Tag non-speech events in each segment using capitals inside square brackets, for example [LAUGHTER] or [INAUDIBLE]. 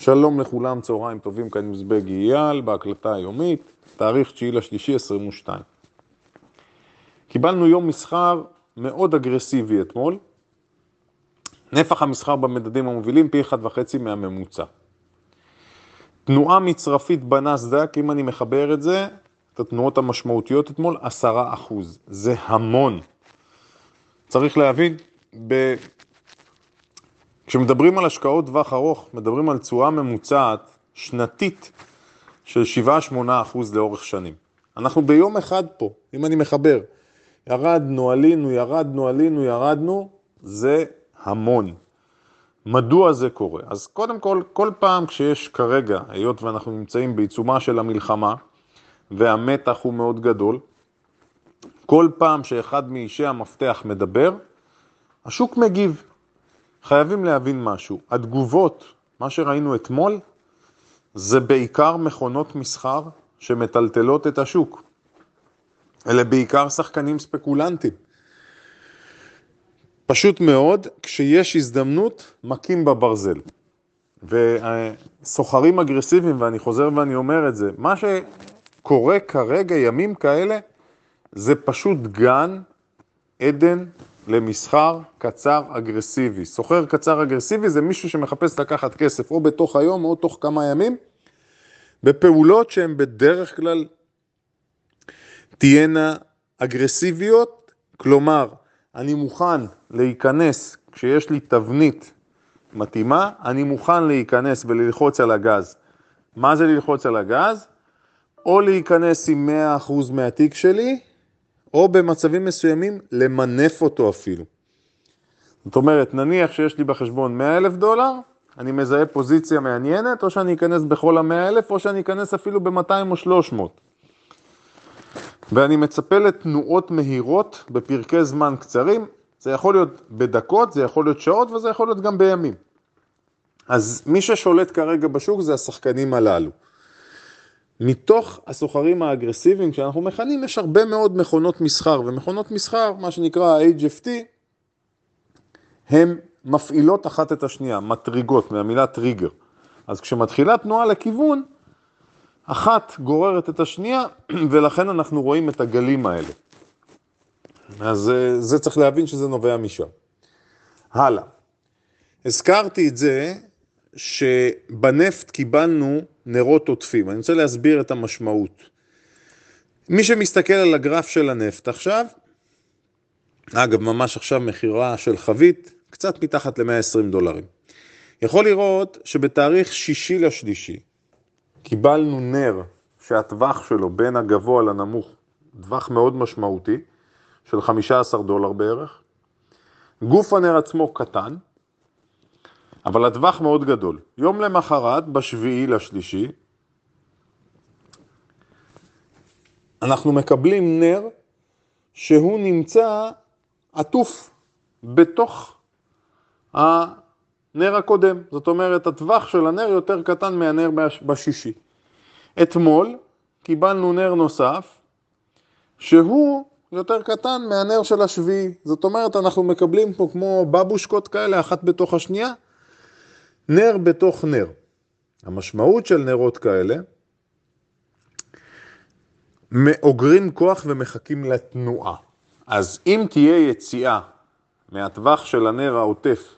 שלום לכולם, צהריים טובים, כאן מזבג אייל, בהקלטה היומית, תאריך 9 לשלישי 22. קיבלנו יום מסחר מאוד אגרסיבי אתמול. נפח המסחר במדדים המובילים פי 1.5 מהממוצע. תנועה מצרפית בנסדק, אם אני מחבר את זה, את התנועות המשמעותיות אתמול, 10 אחוז. זה המון. צריך להבין, ב... כשמדברים על השקעות טווח ארוך, מדברים על תשואה ממוצעת שנתית של 7-8 אחוז לאורך שנים. אנחנו ביום אחד פה, אם אני מחבר, ירדנו, עלינו, ירדנו, עלינו, ירדנו, זה המון. מדוע זה קורה? אז קודם כל, כל פעם כשיש כרגע, היות ואנחנו נמצאים בעיצומה של המלחמה, והמתח הוא מאוד גדול, כל פעם שאחד מאישי המפתח מדבר, השוק מגיב. חייבים להבין משהו. התגובות, מה שראינו אתמול, זה בעיקר מכונות מסחר שמטלטלות את השוק. אלה בעיקר שחקנים ספקולנטים. פשוט מאוד, כשיש הזדמנות, מכים בברזל. וסוחרים אגרסיביים, ואני חוזר ואני אומר את זה, מה שקורה כרגע, ימים כאלה, זה פשוט גן עדן למסחר קצר אגרסיבי. סוחר קצר אגרסיבי זה מישהו שמחפש לקחת כסף או בתוך היום או תוך כמה ימים, בפעולות שהן בדרך כלל תהיינה אגרסיביות, כלומר, אני מוכן להיכנס כשיש לי תבנית מתאימה, אני מוכן להיכנס וללחוץ על הגז. מה זה ללחוץ על הגז? או להיכנס עם 100% מהתיק שלי, או במצבים מסוימים למנף אותו אפילו. זאת אומרת, נניח שיש לי בחשבון 100 אלף דולר, אני מזהה פוזיציה מעניינת, או שאני אכנס בכל ה-100 אלף, או שאני אכנס אפילו ב-200 או 300. ואני מצפה לתנועות מהירות בפרקי זמן קצרים, זה יכול להיות בדקות, זה יכול להיות שעות, וזה יכול להיות גם בימים. אז מי ששולט כרגע בשוק זה השחקנים הללו. מתוך הסוחרים האגרסיביים שאנחנו מכנים, יש הרבה מאוד מכונות מסחר, ומכונות מסחר, מה שנקרא ה-HFT, הן מפעילות אחת את השנייה, מטריגות, מהמילה טריגר. אז כשמתחילה תנועה לכיוון, אחת גוררת את השנייה, [CLEARS THROAT] ולכן אנחנו רואים את הגלים האלה. אז אה, זה צריך להבין שזה נובע משם. הלאה. הזכרתי את זה שבנפט קיבלנו נרות עוטפים. אני רוצה להסביר את המשמעות. מי שמסתכל על הגרף של הנפט עכשיו, אגב, ממש עכשיו מכירה של חבית, קצת מתחת ל-120 דולרים. יכול לראות שבתאריך שישי לשלישי קיבלנו נר שהטווח שלו בין הגבוה לנמוך, טווח מאוד משמעותי, של 15 דולר בערך. גוף הנר עצמו קטן, אבל הטווח מאוד גדול. יום למחרת, בשביעי לשלישי, אנחנו מקבלים נר שהוא נמצא עטוף בתוך הנר הקודם. זאת אומרת, הטווח של הנר יותר קטן מהנר בשישי. אתמול קיבלנו נר נוסף, שהוא יותר קטן מהנר של השביעי. זאת אומרת, אנחנו מקבלים פה כמו בבושקות כאלה, אחת בתוך השנייה, נר בתוך נר. המשמעות של נרות כאלה, מאוגרים כוח ומחכים לתנועה. אז אם תהיה יציאה מהטווח של הנר העוטף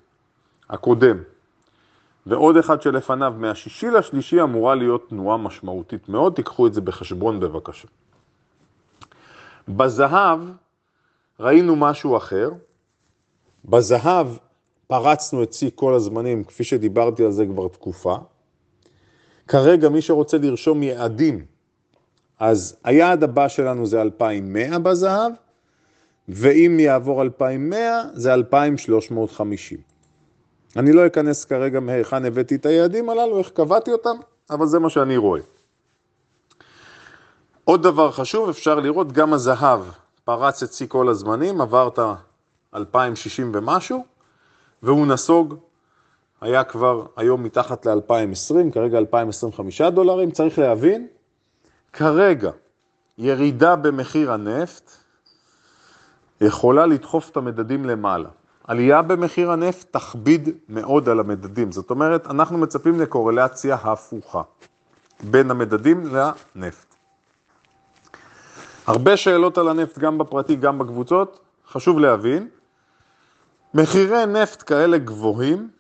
הקודם, ועוד אחד שלפניו, מהשישי לשלישי אמורה להיות תנועה משמעותית מאוד, תיקחו את זה בחשבון בבקשה. בזהב ראינו משהו אחר, בזהב פרצנו את שיא כל הזמנים, כפי שדיברתי על זה כבר תקופה. כרגע מי שרוצה לרשום יעדים, אז היעד הבא שלנו זה 2,100 בזהב, ואם יעבור 2,100 זה 2,350. אני לא אכנס כרגע מהיכן הבאתי את היעדים הללו, איך קבעתי אותם, אבל זה מה שאני רואה. עוד דבר חשוב, אפשר לראות גם הזהב פרץ את שיא כל הזמנים, עבר את ה-2060 ומשהו, והוא נסוג, היה כבר היום מתחת ל-2020, כרגע 2025 דולרים, צריך להבין, כרגע ירידה במחיר הנפט יכולה לדחוף את המדדים למעלה. עלייה במחיר הנפט תכביד מאוד על המדדים. זאת אומרת, אנחנו מצפים לקורלציה הפוכה בין המדדים לנפט. הרבה שאלות על הנפט גם בפרטי, גם בקבוצות. חשוב להבין, מחירי נפט כאלה גבוהים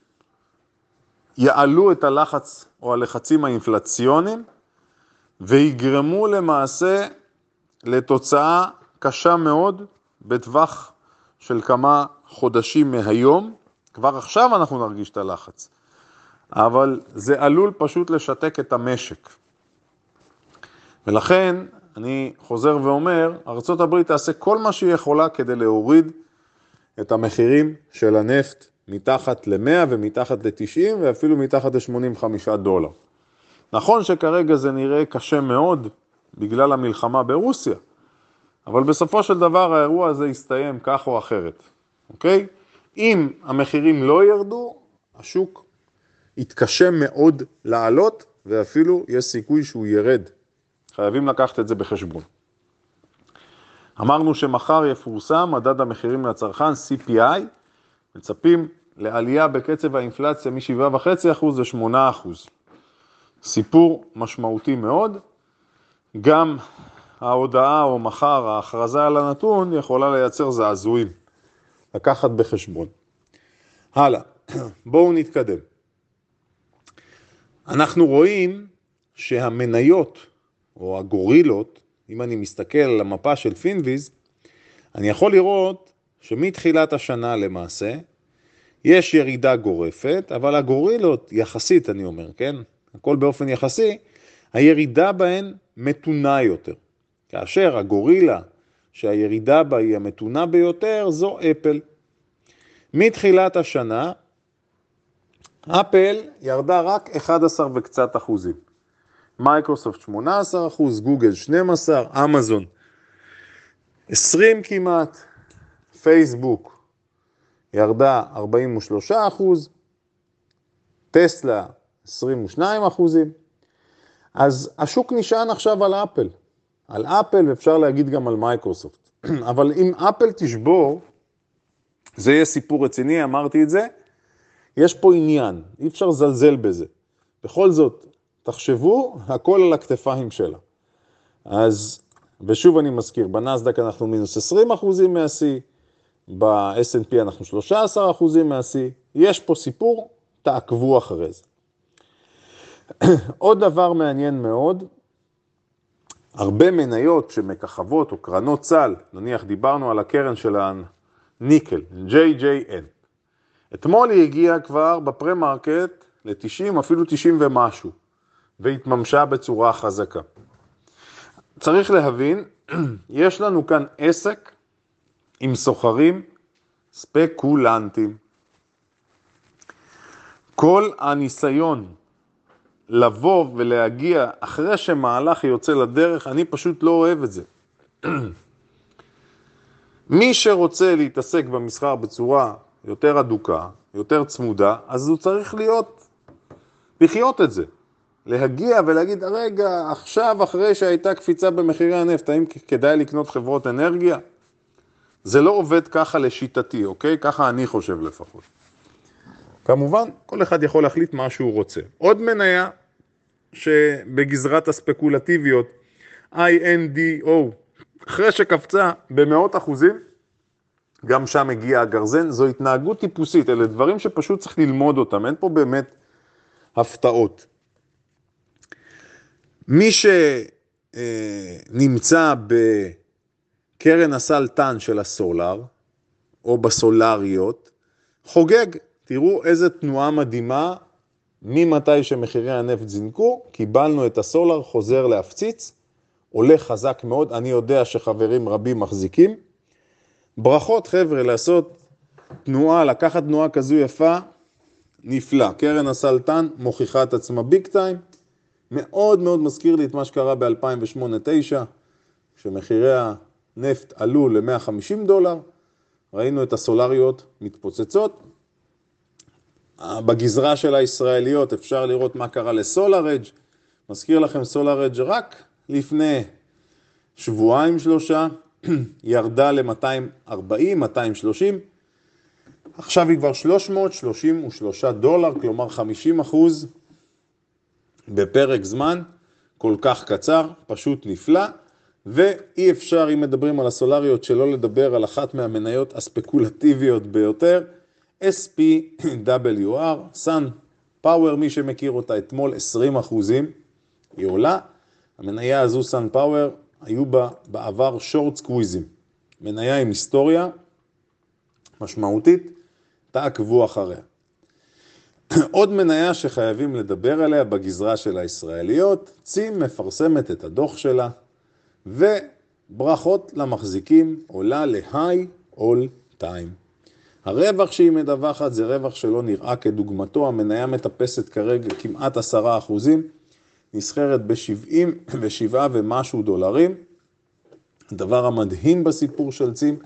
יעלו את הלחץ או הלחצים האינפלציוניים ויגרמו למעשה לתוצאה קשה מאוד בטווח של כמה חודשים מהיום. כבר עכשיו אנחנו נרגיש את הלחץ, אבל זה עלול פשוט לשתק את המשק. ולכן אני חוזר ואומר, ארה"ב תעשה כל מה שהיא יכולה כדי להוריד את המחירים של הנפט מתחת ל-100 ומתחת ל-90 ואפילו מתחת ל-85 דולר. נכון שכרגע זה נראה קשה מאוד בגלל המלחמה ברוסיה, אבל בסופו של דבר האירוע הזה יסתיים כך או אחרת, אוקיי? אם המחירים לא ירדו, השוק יתקשה מאוד לעלות ואפילו יש סיכוי שהוא ירד. חייבים לקחת את זה בחשבון. אמרנו שמחר יפורסם מדד המחירים לצרכן, CPI, מצפים לעלייה בקצב האינפלציה מ-7.5% ל-8%. סיפור משמעותי מאוד. גם ההודעה או מחר ההכרזה על הנתון יכולה לייצר זעזועים. לקחת בחשבון. הלאה, [CLEARS THROAT] בואו נתקדם. אנחנו רואים שהמניות או הגורילות, אם אני מסתכל על המפה של פינוויז, אני יכול לראות שמתחילת השנה למעשה, יש ירידה גורפת, אבל הגורילות, יחסית אני אומר, כן? הכל באופן יחסי, הירידה בהן מתונה יותר. כאשר הגורילה שהירידה בה היא המתונה ביותר זו אפל. מתחילת השנה, אפל ירדה רק 11 וקצת אחוזים. מייקרוסופט 18 אחוז, גוגל 12, אמזון 20 כמעט, פייסבוק ירדה 43 אחוז, טסלה 22 אחוזים, אז השוק נשען עכשיו על אפל, על אפל ואפשר להגיד גם על מייקרוסופט, [CLEARS THROAT] אבל אם אפל תשבור, זה יהיה סיפור רציני, אמרתי את זה, יש פה עניין, אי אפשר לזלזל בזה. בכל זאת, תחשבו, הכל על הכתפיים שלה. אז, ושוב אני מזכיר, בנסדק אנחנו מינוס 20 אחוזים מהשיא, ב-S&P אנחנו 13 אחוזים מהשיא, יש פה סיפור, תעקבו אחרי זה. [CLEARS THROAT] עוד דבר מעניין מאוד, הרבה מניות שמככבות או קרנות צל, נניח דיברנו על הקרן של הניקל, JJN. אתמול היא הגיעה כבר בפרה-מרקט ל-90, אפילו 90 ומשהו. והתממשה בצורה חזקה. צריך להבין, [CLEARS THROAT] יש לנו כאן עסק עם סוחרים ספקולנטים. כל הניסיון לבוא ולהגיע אחרי שמהלך יוצא לדרך, אני פשוט לא אוהב את זה. [CLEARS THROAT] מי שרוצה להתעסק במסחר בצורה יותר אדוקה, יותר צמודה, אז הוא צריך להיות, לחיות את זה. להגיע ולהגיד, רגע, עכשיו אחרי שהייתה קפיצה במחירי הנפט, האם כדאי לקנות חברות אנרגיה? זה לא עובד ככה לשיטתי, אוקיי? ככה אני חושב לפחות. כמובן, כל אחד יכול להחליט מה שהוא רוצה. עוד מניה שבגזרת הספקולטיביות, INDO, אחרי שקפצה במאות אחוזים, גם שם הגיע הגרזן, זו התנהגות טיפוסית, אלה דברים שפשוט צריך ללמוד אותם, אין פה באמת הפתעות. מי שנמצא בקרן הסלטן של הסולר, או בסולריות, חוגג. תראו איזה תנועה מדהימה, ממתי שמחירי הנפט זינקו, קיבלנו את הסולר, חוזר להפציץ, עולה חזק מאוד, אני יודע שחברים רבים מחזיקים. ברכות חבר'ה, לעשות תנועה, לקחת תנועה כזו יפה, נפלא. קרן הסלטן מוכיחה את עצמה ביג טיים. מאוד מאוד מזכיר לי את מה שקרה ב-2008-2009, כשמחירי הנפט עלו ל-150 דולר, ראינו את הסולריות מתפוצצות. בגזרה של הישראליות אפשר לראות מה קרה לסולארג', מזכיר לכם סולארג' רק לפני שבועיים שלושה, [CLEARS THROAT] ירדה ל-240, 230, עכשיו היא כבר 333 דולר, כלומר 50 אחוז בפרק זמן כל כך קצר, פשוט נפלא, ואי אפשר, אם מדברים על הסולריות, שלא לדבר על אחת מהמניות הספקולטיביות ביותר, SPWR, Sun Power, מי שמכיר אותה אתמול 20 אחוזים, היא עולה. המניה הזו, Sun Power, היו בה בעבר שורט סקוויזים. מניה עם היסטוריה משמעותית, תעקבו אחריה. [CLEARS THROAT] עוד מניה שחייבים לדבר עליה בגזרה של הישראליות, צים מפרסמת את הדוח שלה, וברכות למחזיקים עולה ל-high all time. הרווח שהיא מדווחת זה רווח שלא נראה כדוגמתו, המניה מטפסת כרגע כמעט עשרה אחוזים, נסחרת ב-77 ומשהו דולרים. הדבר המדהים בסיפור של צים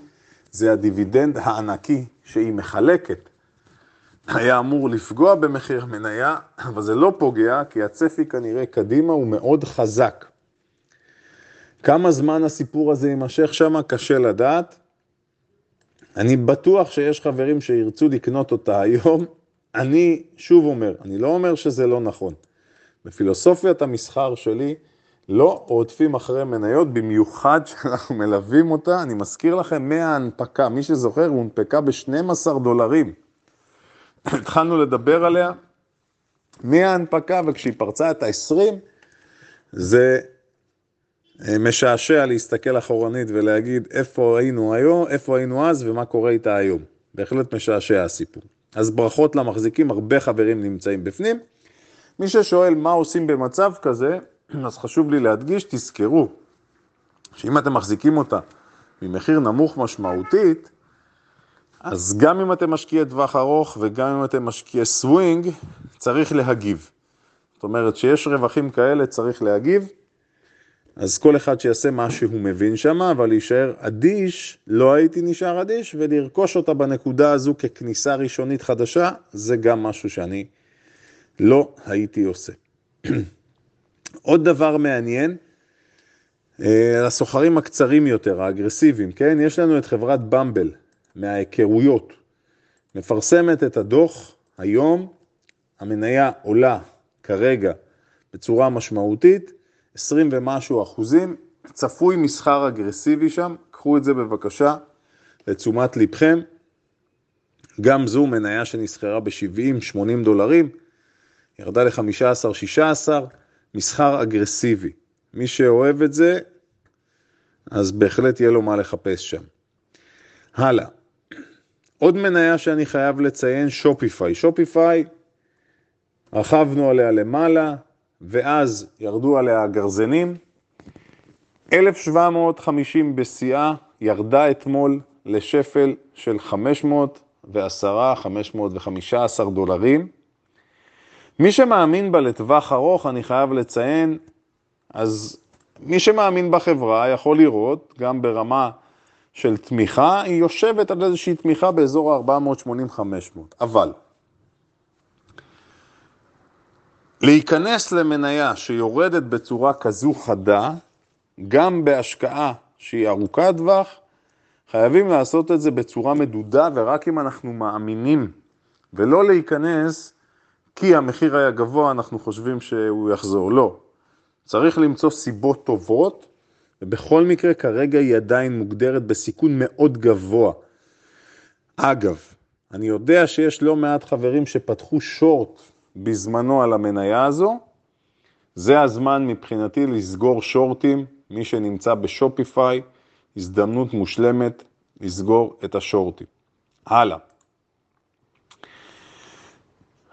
זה הדיבידנד הענקי שהיא מחלקת. היה אמור לפגוע במחיר מניה, אבל זה לא פוגע, כי הצפי כנראה קדימה הוא מאוד חזק. כמה זמן הסיפור הזה יימשך שם, קשה לדעת. אני בטוח שיש חברים שירצו לקנות אותה היום. אני שוב אומר, אני לא אומר שזה לא נכון. בפילוסופיית המסחר שלי לא רודפים אחרי מניות, במיוחד שאנחנו מלווים אותה. אני מזכיר לכם, מההנפקה, מי שזוכר, הונפקה ב-12 דולרים. התחלנו לדבר עליה מההנפקה, וכשהיא פרצה את ה-20, זה אה, משעשע להסתכל אחורנית ולהגיד איפה היינו היום, איפה היינו אז ומה קורה איתה היום. בהחלט משעשע הסיפור. אז ברכות למחזיקים, הרבה חברים נמצאים בפנים. מי ששואל מה עושים במצב כזה, [CLEARS THROAT] אז חשוב לי להדגיש, תזכרו שאם אתם מחזיקים אותה ממחיר נמוך משמעותית, אז גם אם אתם משקיעי טווח ארוך וגם אם אתם משקיעי סווינג, צריך להגיב. זאת אומרת שיש רווחים כאלה, צריך להגיב. אז כל אחד שיעשה מה שהוא מבין שם, אבל להישאר אדיש, לא הייתי נשאר אדיש, ולרכוש אותה בנקודה הזו ככניסה ראשונית חדשה, זה גם משהו שאני לא הייתי עושה. [CLEARS THROAT] עוד דבר מעניין, אה, הסוחרים הקצרים יותר, האגרסיביים, כן? יש לנו את חברת במבל, מההיכרויות. מפרסמת את הדוח היום, המניה עולה כרגע בצורה משמעותית, 20 ומשהו אחוזים, צפוי מסחר אגרסיבי שם, קחו את זה בבקשה לתשומת לבכם. גם זו מניה שנסחרה ב-70-80 דולרים, ירדה ל-15-16, מסחר אגרסיבי. מי שאוהב את זה, אז בהחלט יהיה לו מה לחפש שם. הלאה. עוד מניה שאני חייב לציין, שופיפיי. שופיפיי, רכבנו עליה למעלה, ואז ירדו עליה הגרזנים. 1750 בשיאה, ירדה אתמול לשפל של 510, 515 דולרים. מי שמאמין בה לטווח ארוך, אני חייב לציין, אז מי שמאמין בחברה יכול לראות, גם ברמה של תמיכה, היא יושבת על איזושהי תמיכה באזור ה-480-500. אבל, להיכנס למניה שיורדת בצורה כזו חדה, גם בהשקעה שהיא ארוכת טווח, חייבים לעשות את זה בצורה מדודה ורק אם אנחנו מאמינים, ולא להיכנס כי המחיר היה גבוה, אנחנו חושבים שהוא יחזור. לא. צריך למצוא סיבות טובות, ובכל מקרה כרגע היא עדיין מוגדרת בסיכון מאוד גבוה. אגב, אני יודע שיש לא מעט חברים שפתחו שורט בזמנו על המניה הזו, זה הזמן מבחינתי לסגור שורטים, מי שנמצא בשופיפיי, הזדמנות מושלמת לסגור את השורטים. הלאה.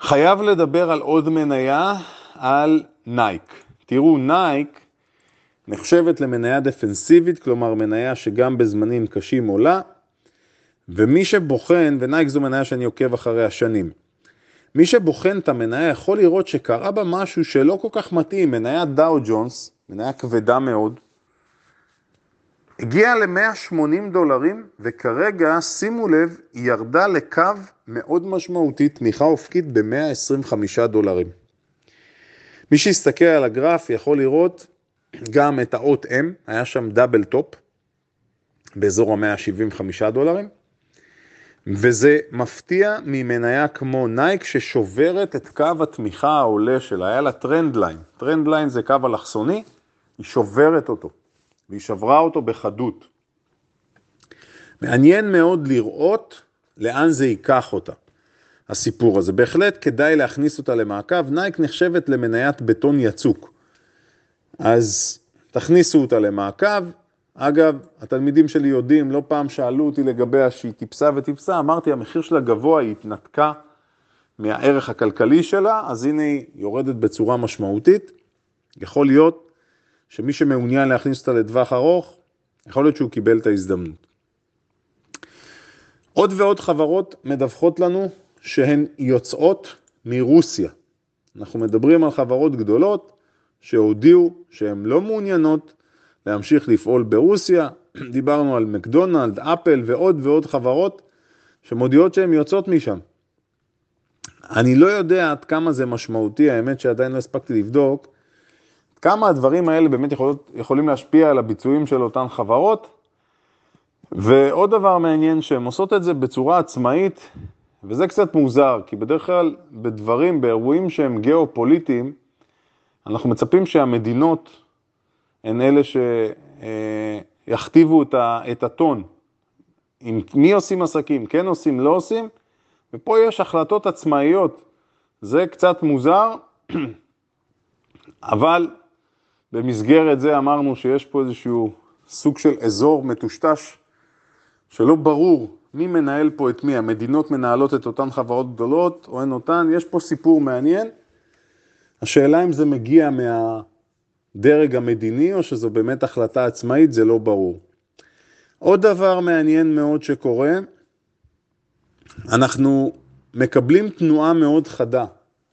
חייב לדבר על עוד מניה, על נייק. תראו, נייק נחשבת למניה דפנסיבית, כלומר מניה שגם בזמנים קשים עולה, ומי שבוחן, ונייק זו מניה שאני עוקב אחרי השנים, מי שבוחן את המניה יכול לראות שקרה בה משהו שלא כל כך מתאים, מניה דאו ג'ונס, מניה כבדה מאוד, הגיעה ל-180 דולרים, וכרגע, שימו לב, היא ירדה לקו מאוד משמעותי, תמיכה אופקית ב-125 דולרים. מי שיסתכל על הגרף יכול לראות גם את האות M, היה שם double top, באזור ה-175 דולרים, וזה מפתיע ממניה כמו נייק ששוברת את קו התמיכה העולה שלה, היה לה trend line. Trend line זה קו אלכסוני, היא שוברת אותו, והיא שברה אותו בחדות. מעניין מאוד לראות לאן זה ייקח אותה, הסיפור הזה. בהחלט כדאי להכניס אותה למעקב. נייק נחשבת למניית בטון יצוק. אז תכניסו אותה למעקב. אגב, התלמידים שלי יודעים, לא פעם שאלו אותי לגביה שהיא טיפסה וטיפסה, אמרתי, המחיר שלה גבוה, היא התנתקה מהערך הכלכלי שלה, אז הנה היא יורדת בצורה משמעותית. יכול להיות שמי שמעוניין להכניס אותה לטווח ארוך, יכול להיות שהוא קיבל את ההזדמנות. עוד ועוד חברות מדווחות לנו שהן יוצאות מרוסיה. אנחנו מדברים על חברות גדולות שהודיעו שהן לא מעוניינות להמשיך לפעול ברוסיה. [CLEARS THROAT] דיברנו על מקדונלד, אפל ועוד ועוד חברות שמודיעות שהן יוצאות משם. אני לא יודע עד כמה זה משמעותי, האמת שעדיין לא הספקתי לבדוק, כמה הדברים האלה באמת יכולות, יכולים להשפיע על הביצועים של אותן חברות. ועוד דבר מעניין, שהן עושות את זה בצורה עצמאית, וזה קצת מוזר, כי בדרך כלל בדברים, באירועים שהם גיאופוליטיים, אנחנו מצפים שהמדינות הן אלה שיכתיבו את הטון. עם מי עושים עסקים, כן עושים, לא עושים, ופה יש החלטות עצמאיות. זה קצת מוזר, [CLEARS THROAT] אבל במסגרת זה אמרנו שיש פה איזשהו סוג של אזור מטושטש, שלא ברור מי מנהל פה את מי, המדינות מנהלות את אותן חברות גדולות או אין אותן, יש פה סיפור מעניין. השאלה אם זה מגיע מהדרג המדיני או שזו באמת החלטה עצמאית, זה לא ברור. עוד דבר מעניין מאוד שקורה, אנחנו מקבלים תנועה מאוד חדה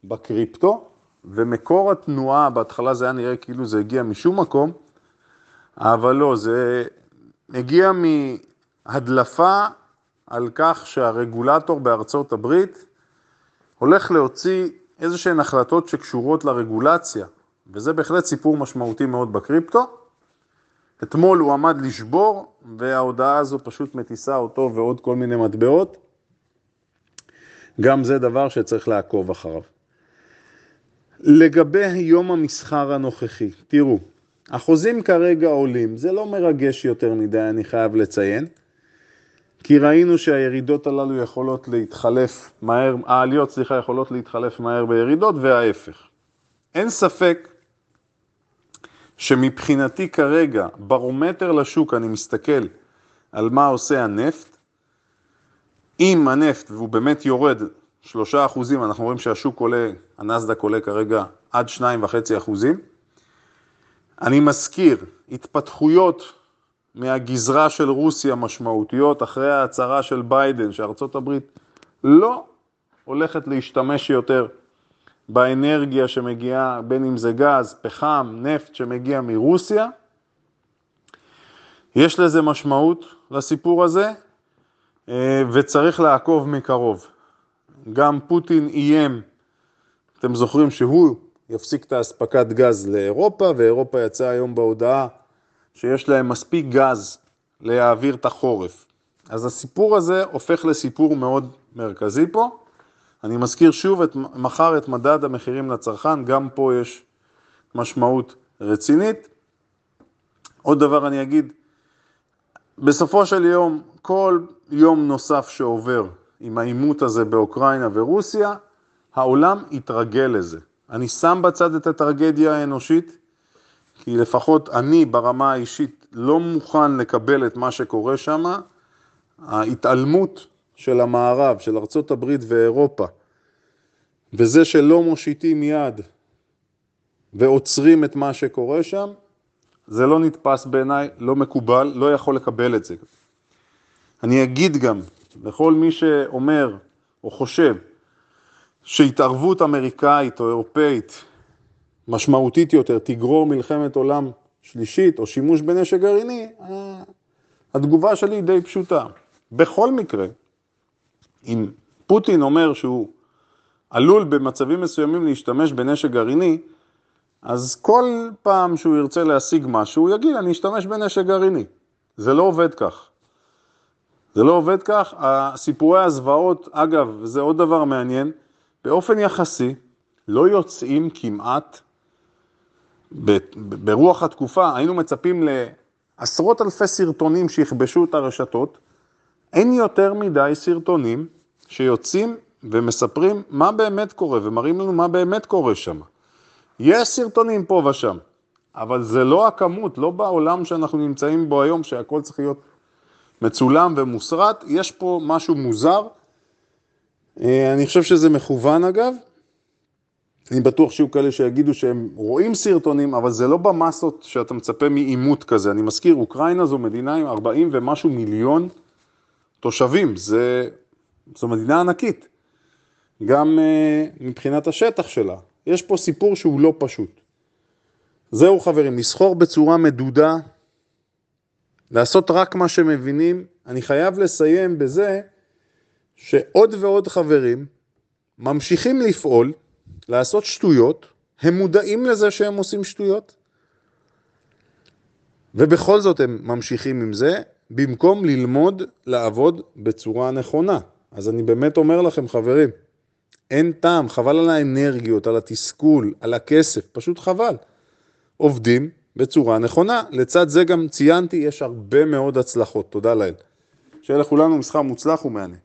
בקריפטו, ומקור התנועה, בהתחלה זה היה נראה כאילו זה הגיע משום מקום, אבל לא, זה הגיע מהדלפה על כך שהרגולטור בארצות הברית הולך להוציא איזה שהן החלטות שקשורות לרגולציה, וזה בהחלט סיפור משמעותי מאוד בקריפטו. אתמול הוא עמד לשבור, וההודעה הזו פשוט מטיסה אותו ועוד כל מיני מטבעות. גם זה דבר שצריך לעקוב אחריו. לגבי יום המסחר הנוכחי, תראו, החוזים כרגע עולים, זה לא מרגש יותר מדי, אני חייב לציין, כי ראינו שהירידות הללו יכולות להתחלף מהר, העליות, סליחה, יכולות להתחלף מהר בירידות וההפך. אין ספק שמבחינתי כרגע, ברומטר לשוק, אני מסתכל על מה עושה הנפט, אם הנפט, והוא באמת יורד שלושה אחוזים, אנחנו רואים שהשוק עולה, הנסדק עולה כרגע עד שניים וחצי אחוזים. אני מזכיר, התפתחויות מהגזרה של רוסיה משמעותיות אחרי ההצהרה של ביידן, שארצות הברית לא הולכת להשתמש יותר באנרגיה שמגיעה, בין אם זה גז, פחם, נפט שמגיע מרוסיה. יש לזה משמעות לסיפור הזה, אה, וצריך לעקוב מקרוב. גם פוטין איים, אתם זוכרים שהוא יפסיק את האספקת גז לאירופה, ואירופה יצאה היום בהודעה שיש להם מספיק גז להעביר את החורף. אז הסיפור הזה הופך לסיפור מאוד מרכזי פה. אני מזכיר שוב את, מחר את מדד המחירים לצרכן, גם פה יש משמעות רצינית. עוד דבר אני אגיד, בסופו של יום, כל יום נוסף שעובר עם העימות הזה באוקראינה ורוסיה, העולם התרגל לזה. אני שם בצד את הטרגדיה האנושית, כי לפחות אני ברמה האישית לא מוכן לקבל את מה שקורה שם. ההתעלמות של המערב, של ארצות הברית ואירופה, וזה שלא מושיטים יד ועוצרים את מה שקורה שם, זה לא נתפס בעיניי, לא מקובל, לא יכול לקבל את זה. אני אגיד גם לכל מי שאומר או חושב שהתערבות אמריקאית או אירופאית משמעותית יותר תגרור מלחמת עולם שלישית או שימוש בנשק גרעיני, התגובה שלי היא די פשוטה. בכל מקרה, אם פוטין אומר שהוא עלול במצבים מסוימים להשתמש בנשק גרעיני, אז כל פעם שהוא ירצה להשיג משהו, הוא יגיד, אני אשתמש בנשק גרעיני. זה לא עובד כך. זה לא עובד כך. הסיפורי הזוועות, אגב, זה עוד דבר מעניין, באופן יחסי לא יוצאים כמעט, ברוח התקופה, היינו מצפים לעשרות אלפי סרטונים שיכבשו את הרשתות, אין יותר מדי סרטונים שיוצאים ומספרים מה באמת קורה ומראים לנו מה באמת קורה שם. יש סרטונים פה ושם, אבל זה לא הכמות, לא בעולם שאנחנו נמצאים בו היום, שהכל צריך להיות מצולם ומוסרט, יש פה משהו מוזר. אה, אני חושב שזה מכוון אגב. אני בטוח שיהיו כאלה שיגידו שהם רואים סרטונים, אבל זה לא במסות שאתה מצפה מעימות כזה. אני מזכיר, אוקראינה זו מדינה עם 40 ומשהו מיליון תושבים, זה, זו מדינה ענקית, גם uh, מבחינת השטח שלה. יש פה סיפור שהוא לא פשוט. זהו חברים, לסחור בצורה מדודה, לעשות רק מה שמבינים. אני חייב לסיים בזה שעוד ועוד חברים ממשיכים לפעול, לעשות שטויות, הם מודעים לזה שהם עושים שטויות, ובכל זאת הם ממשיכים עם זה, במקום ללמוד לעבוד בצורה נכונה. אז אני באמת אומר לכם, חברים, אין טעם, חבל על האנרגיות, על התסכול, על הכסף, פשוט חבל. עובדים בצורה נכונה. לצד זה גם ציינתי, יש הרבה מאוד הצלחות, תודה לאל. שיהיה לכולנו מסחר מוצלח ומהנה.